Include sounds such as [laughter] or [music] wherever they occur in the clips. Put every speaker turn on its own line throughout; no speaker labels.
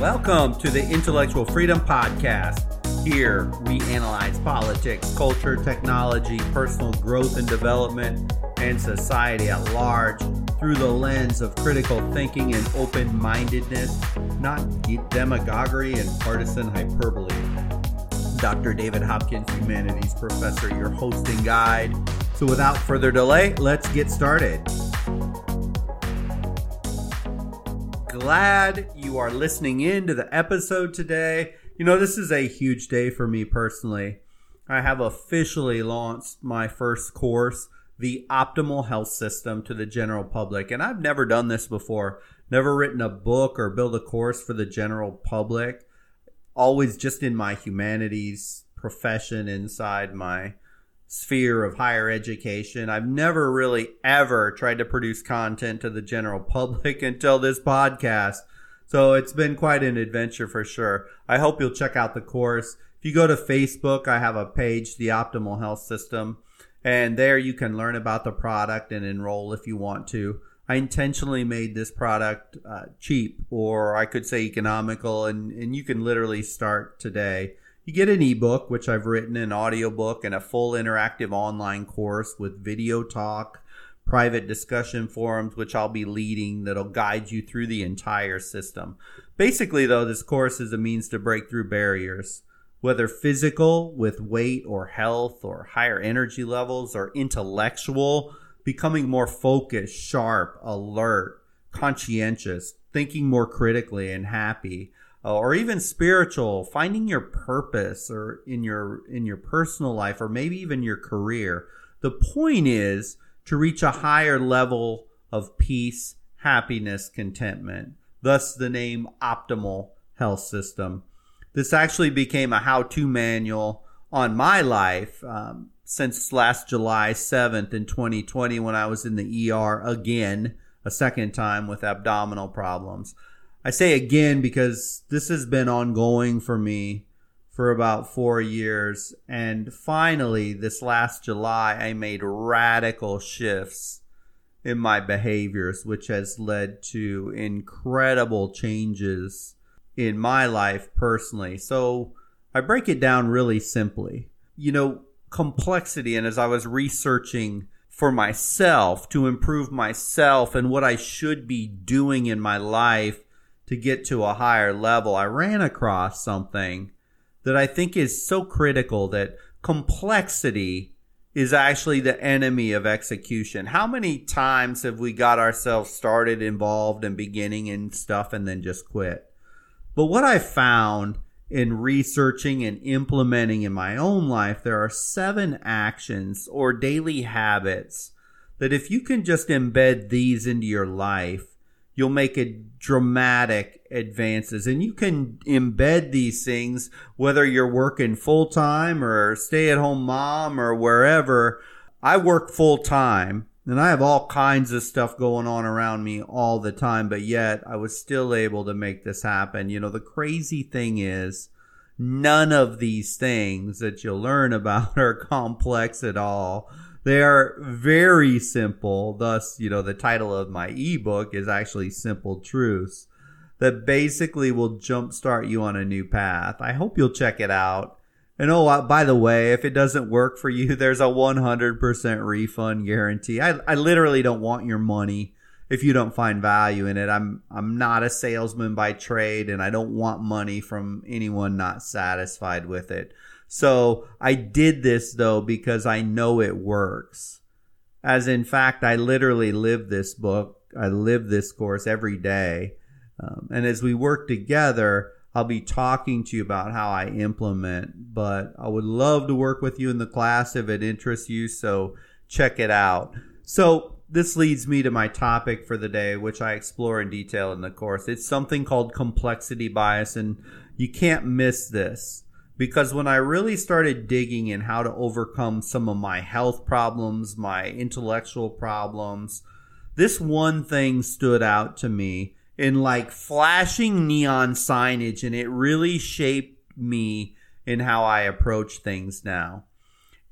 Welcome to the Intellectual Freedom Podcast. Here we analyze politics, culture, technology, personal growth and development, and society at large through the lens of critical thinking and open mindedness, not demagoguery and partisan hyperbole. Dr. David Hopkins, Humanities Professor, your hosting guide. So, without further delay, let's get started. Glad you are listening in to the episode today. You know, this is a huge day for me personally. I have officially launched my first course, The Optimal Health System, to the general public. And I've never done this before, never written a book or built a course for the general public. Always just in my humanities profession inside my sphere of higher education. I've never really ever tried to produce content to the general [laughs] public until this podcast. So it's been quite an adventure for sure. I hope you'll check out the course. If you go to Facebook, I have a page, The Optimal Health System, and there you can learn about the product and enroll if you want to. I intentionally made this product uh, cheap, or I could say economical, and, and you can literally start today. You get an ebook, which I've written, an audiobook, and a full interactive online course with video talk, private discussion forums, which I'll be leading that'll guide you through the entire system. Basically, though, this course is a means to break through barriers, whether physical with weight or health or higher energy levels or intellectual, becoming more focused, sharp, alert, conscientious, thinking more critically, and happy uh, or even spiritual finding your purpose or in your in your personal life or maybe even your career the point is to reach a higher level of peace happiness contentment thus the name optimal health system. This actually became a how-to manual on my life um, since last july 7th in 2020 when i was in the er again a second time with abdominal problems. I say again because this has been ongoing for me for about four years. And finally, this last July, I made radical shifts in my behaviors, which has led to incredible changes in my life personally. So I break it down really simply. You know, complexity, and as I was researching for myself to improve myself and what I should be doing in my life to get to a higher level, I ran across something that I think is so critical that complexity is actually the enemy of execution. How many times have we got ourselves started, involved, and beginning in stuff and then just quit? But what I found in researching and implementing in my own life, there are seven actions or daily habits that if you can just embed these into your life, you'll make dramatic advances. And you can embed these things whether you're working full time or stay at home mom or wherever. I work full time and i have all kinds of stuff going on around me all the time but yet i was still able to make this happen. You know the crazy thing is none of these things that you'll learn [laughs] about are complex at all they are very simple. Thus, you know, the title of my ebook is actually Simple Truths that basically will jumpstart you on a new path. I hope you'll check it out. And oh, uh, by the way, if it doesn't work for you, [laughs] there's a 100% refund guarantee. I, I literally don't want your money if you don't find value in it. I'm I'm not a salesman by trade and I don't want money from anyone not satisfied with it. So I did this though because I know it works. As in fact, I literally live this book. I live this course every day. Um, and as we work together, I'll be talking to you about how I implement, but I would love to work with you in the class if it interests you. So check it out. So this leads me to my topic for the day, which I explore in detail in the course. It's something called complexity bias, and you can't miss this because when I really started digging in how to overcome some of my health problems, my intellectual problems, this one thing stood out to me in like flashing neon signage, and it really shaped me in how I approach things now.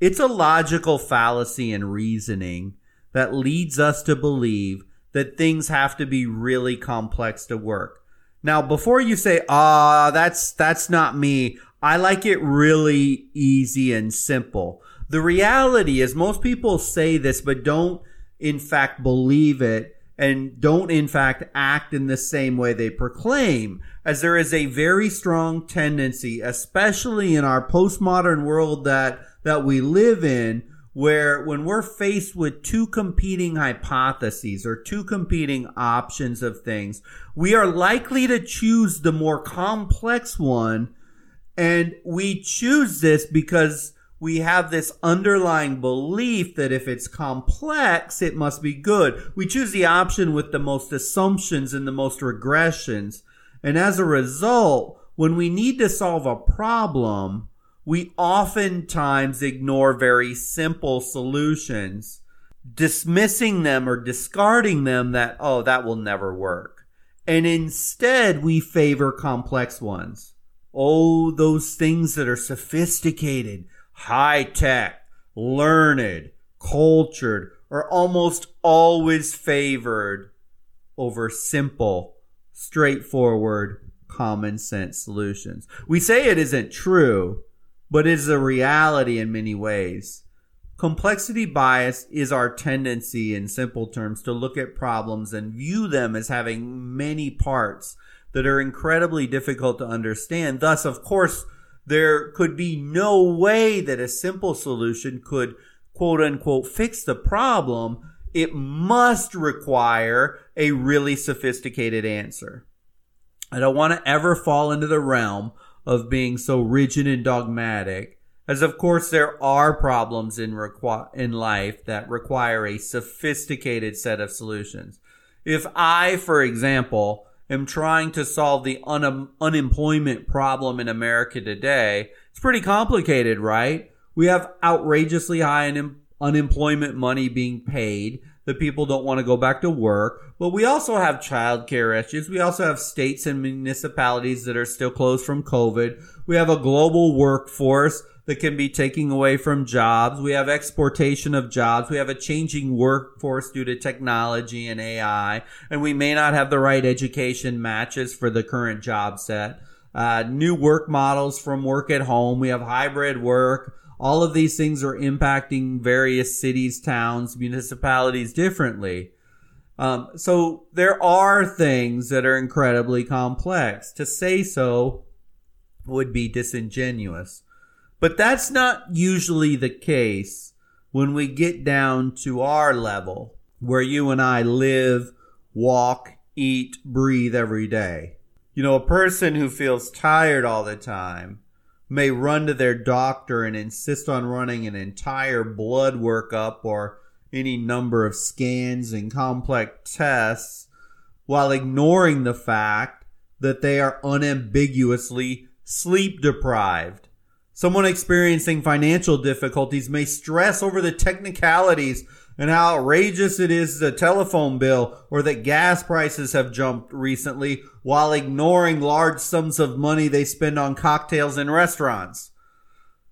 It's a logical fallacy in reasoning that leads us to believe that things have to be really complex to work. Now, before you say, "Ah, that's that's not me," I like it really easy and simple. The reality is most people say this but don't in fact believe it and don't in fact act in the same way they proclaim as there is a very strong tendency especially in our postmodern world that that we live in where when we're faced with two competing hypotheses or two competing options of things we are likely to choose the more complex one and we choose this because we have this underlying belief that if it's complex, it must be good. We choose the option with the most assumptions and the most regressions. And as a result, when we need to solve a problem, we oftentimes ignore very simple solutions, dismissing them or discarding them that, oh, that will never work. And instead, we favor complex ones. Oh, those things that are sophisticated, high tech, learned, cultured are almost always favored over simple, straightforward, common sense solutions. We say it isn't true, but it is a reality in many ways. Complexity bias is our tendency, in simple terms, to look at problems and view them as having many parts that are incredibly difficult to understand. Thus, of course, there could be no way that a simple solution could quote unquote fix the problem. It must require a really sophisticated answer. I don't want to ever fall into the realm of being so rigid and dogmatic, as of course there are problems in requ- in life that require a sophisticated set of solutions. If I, for example, am trying to solve the un- unemployment problem in America today, it's pretty complicated, right? We have outrageously high un- unemployment money being paid that people don't want to go back to work. But we also have childcare issues. We also have states and municipalities that are still closed from COVID. We have a global workforce that can be taking away from jobs. We have exportation of jobs. We have a changing workforce due to technology and AI, and we may not have the right education matches for the current job set. Uh, new work models from work at home. We have hybrid work. All of these things are impacting various cities, towns, municipalities differently. Um, so there are things that are incredibly complex. To say so would be disingenuous. But that's not usually the case when we get down to our level where you and I live, walk, eat, breathe every day. You know, a person who feels tired all the time may run to their doctor and insist on running an entire blood workup or any number of scans and complex tests while ignoring the fact that they are unambiguously sleep deprived Someone experiencing financial difficulties may stress over the technicalities and how outrageous it is the telephone bill or that gas prices have jumped recently while ignoring large sums of money they spend on cocktails in restaurants.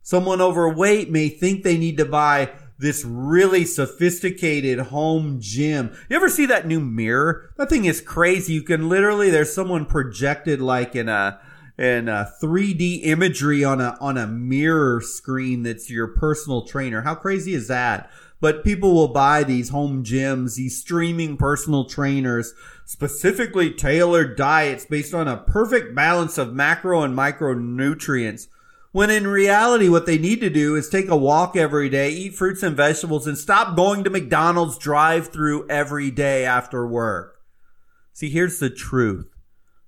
Someone overweight may think they need to buy this really sophisticated home gym. You ever see that new mirror? That thing is crazy. You can literally, there's someone projected like in a, and uh, 3D imagery on a on a mirror screen that's your personal trainer. How crazy is that? But people will buy these home gyms, these streaming personal trainers, specifically tailored diets based on a perfect balance of macro and micronutrients. When in reality, what they need to do is take a walk every day, eat fruits and vegetables, and stop going to McDonald's drive through every day after work. See, here's the truth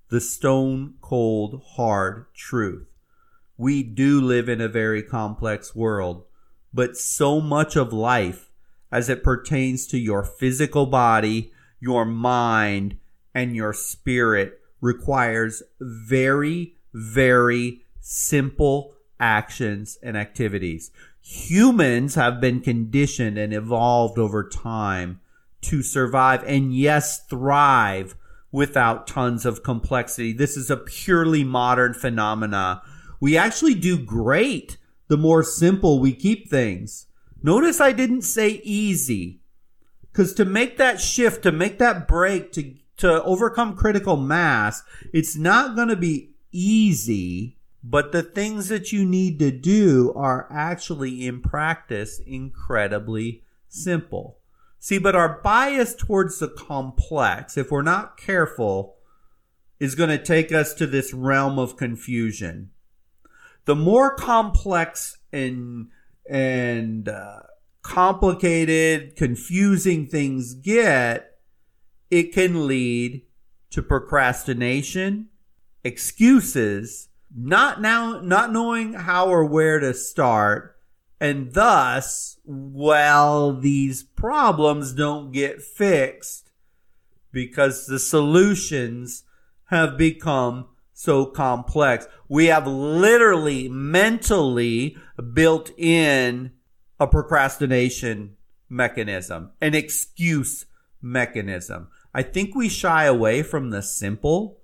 the stone cold hard truth. We do live in a very complex world, but so much of life as it pertains to your physical body, your mind, and your spirit requires very, very simple actions and activities. Humans have been conditioned and evolved over time to survive and yes, thrive without tons of complexity. This is a purely modern phenomena. We actually do great the more simple we keep things. Notice I didn't say easy. Because to make that shift, to make that break, to, to overcome critical mass, it's not going to be easy, but the things that you need to do are actually in practice incredibly simple. See, but our bias towards the complex, if we're not careful, is going to take us to this realm of confusion. The more complex and and uh, complicated, confusing things get, it can lead to procrastination, excuses, not now not knowing how or where to start, and thus, while these problems don't get fixed because the solutions have become so complex. We have literally mentally built in a procrastination mechanism, an excuse mechanism. I think we shy away from the simple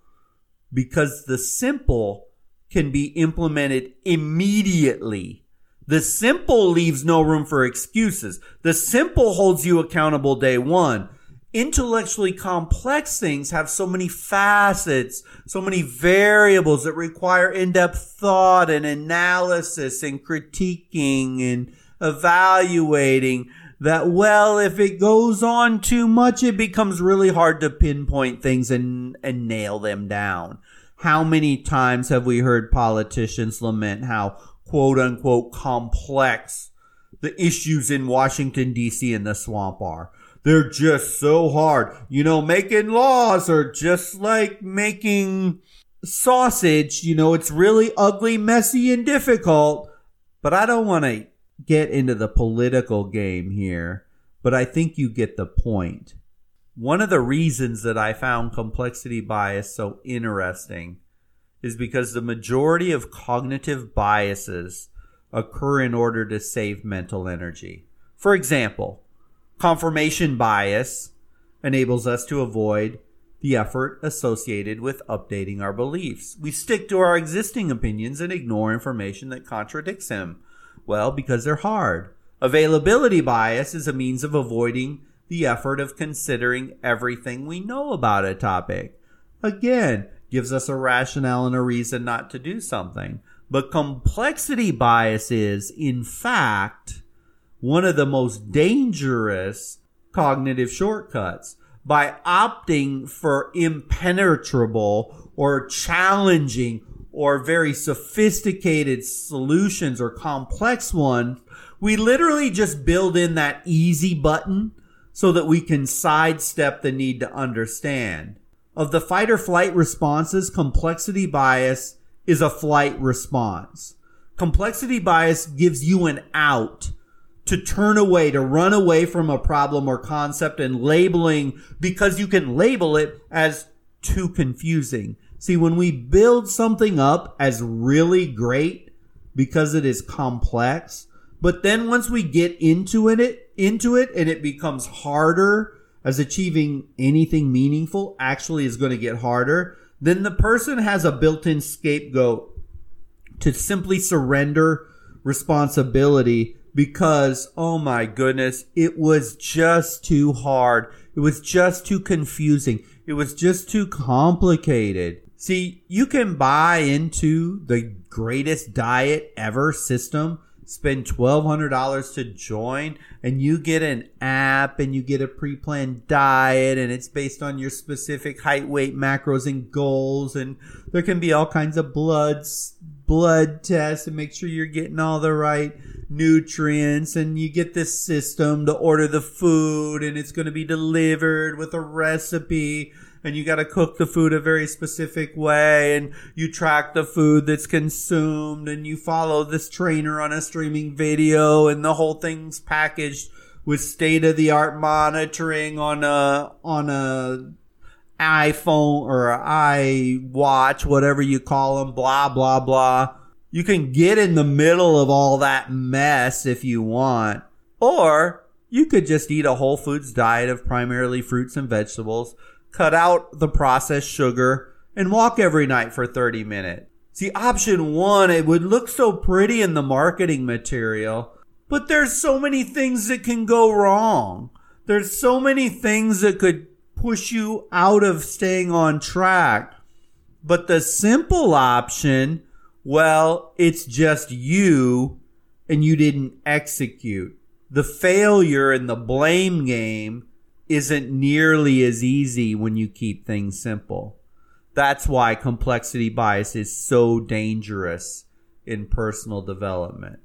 because the simple can be implemented immediately. The simple leaves no room for excuses. The simple holds you accountable day one intellectually complex things have so many facets, so many variables that require in-depth thought and analysis and critiquing and evaluating that well if it goes on too much it becomes really hard to pinpoint things and and nail them down how many times have we heard politicians lament how quote unquote complex the issues in Washington DC and the swamp are they're just so hard. You know, making laws are just like making sausage. You know, it's really ugly, messy, and difficult. But I don't want to get into the political game here, but I think you get the point. One of the reasons that I found complexity bias so interesting is because the majority of cognitive biases occur in order to save mental energy. For example, Confirmation bias enables us to avoid the effort associated with updating our beliefs. We stick to our existing opinions and ignore information that contradicts them. Well, because they're hard. Availability bias is a means of avoiding the effort of considering everything we know about a topic. Again, gives us a rationale and a reason not to do something. But complexity bias is, in fact, one of the most dangerous cognitive shortcuts by opting for impenetrable or challenging or very sophisticated solutions or complex ones, we literally just build in that easy button so that we can sidestep the need to understand. Of the fight or flight responses, complexity bias is a flight response. Complexity bias gives you an out to turn away, to run away from a problem or concept and labeling because you can label it as too confusing. See, when we build something up as really great because it is complex, but then once we get into it, into it and it becomes harder as achieving anything meaningful actually is going to get harder, then the person has a built-in scapegoat to simply surrender responsibility because, oh my goodness, it was just too hard. It was just too confusing. It was just too complicated. See, you can buy into the greatest diet ever system, spend $1,200 to join, and you get an app and you get a pre planned diet, and it's based on your specific height, weight, macros, and goals. And there can be all kinds of bloods, blood tests to make sure you're getting all the right nutrients and you get this system to order the food and it's going to be delivered with a recipe and you got to cook the food a very specific way and you track the food that's consumed and you follow this trainer on a streaming video and the whole thing's packaged with state of the art monitoring on a on a iPhone or iWatch whatever you call them blah blah blah you can get in the middle of all that mess if you want. Or you could just eat a whole foods diet of primarily fruits and vegetables, cut out the processed sugar, and walk every night for 30 minutes. See, option one, it would look so pretty in the marketing material, but there's so many things that can go wrong. There's so many things that could push you out of staying on track. But the simple option, well, it's just you and you didn't execute. The failure and the blame game isn't nearly as easy when you keep things simple. That's why complexity bias is so dangerous in personal development.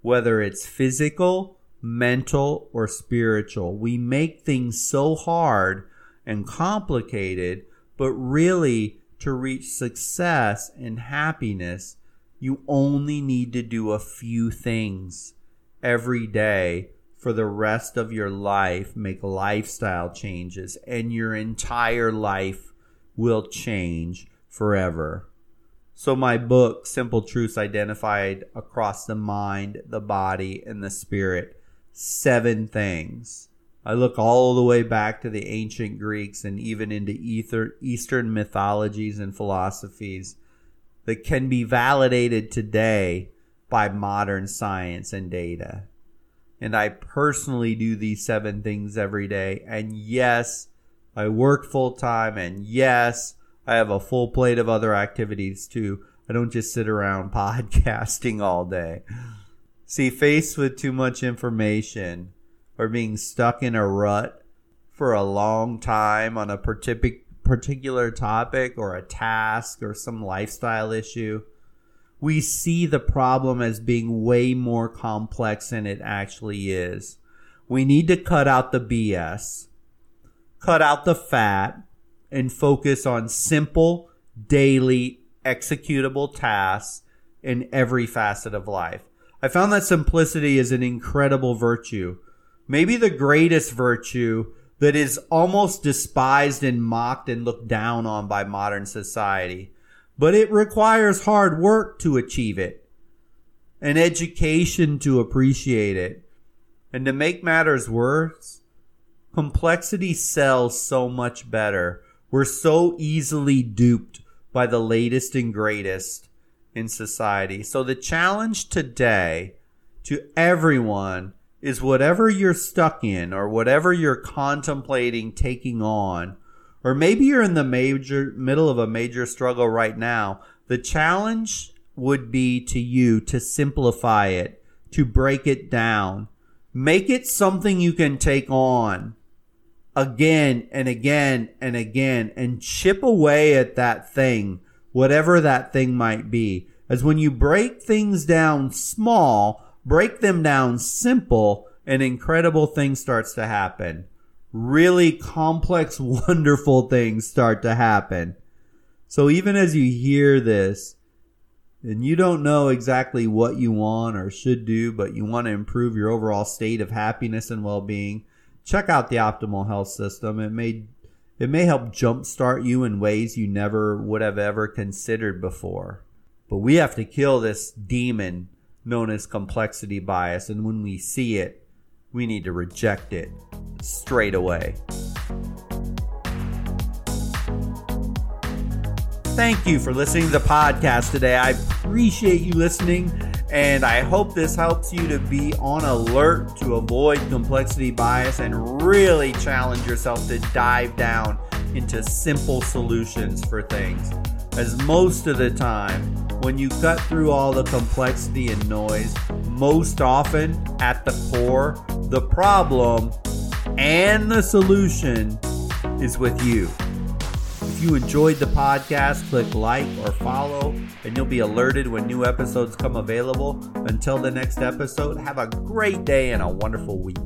Whether it's physical, mental, or spiritual, we make things so hard and complicated, but really to reach success and happiness, you only need to do a few things every day for the rest of your life, make lifestyle changes, and your entire life will change forever. So, my book, Simple Truths Identified Across the Mind, the Body, and the Spirit, seven things. I look all the way back to the ancient Greeks and even into ether, Eastern mythologies and philosophies that can be validated today by modern science and data. And I personally do these seven things every day. And yes, I work full time. And yes, I have a full plate of other activities too. I don't just sit around [laughs] podcasting all day. See, faced with too much information or being stuck in a rut for a long time on a particular topic or a task or some lifestyle issue, we see the problem as being way more complex than it actually is. We need to cut out the BS, cut out the fat, and focus on simple, daily, executable tasks in every facet of life. I found that simplicity is an incredible virtue, maybe the greatest virtue that is almost despised and mocked and looked down on by modern society but it requires hard work to achieve it, an education to appreciate it. And to make matters worse, complexity sells so much better. We're so easily duped by the latest and greatest in society. So the challenge today to everyone is whatever you're stuck in or whatever you're contemplating taking on or maybe you're in the major middle of a major struggle right now. The challenge would be to you to simplify it, to break it down, make it something you can take on again and again and again and chip away at that thing, whatever that thing might be. As when you break things down small, break them down simple, an incredible thing starts to happen really complex, [laughs] wonderful things start to happen. So even as you hear this, and you don't know exactly what you want or should do, but you want to improve your overall state of happiness and well-being, check out the optimal health system. It may it may help jumpstart you in ways you never would have ever considered before. But we have to kill this demon known as complexity bias, and when we see it, we need to reject it straight away. Thank you for listening to the podcast today. I appreciate you listening, and I hope this helps you to be on alert to avoid complexity bias and really challenge yourself to dive down into simple solutions for things. As most of the time, when you cut through all the complexity and noise, most often at the core, the problem and the solution is with you. If you enjoyed the podcast, click like or follow, and you'll be alerted when new episodes come available. Until the next episode, have a great day and a wonderful week.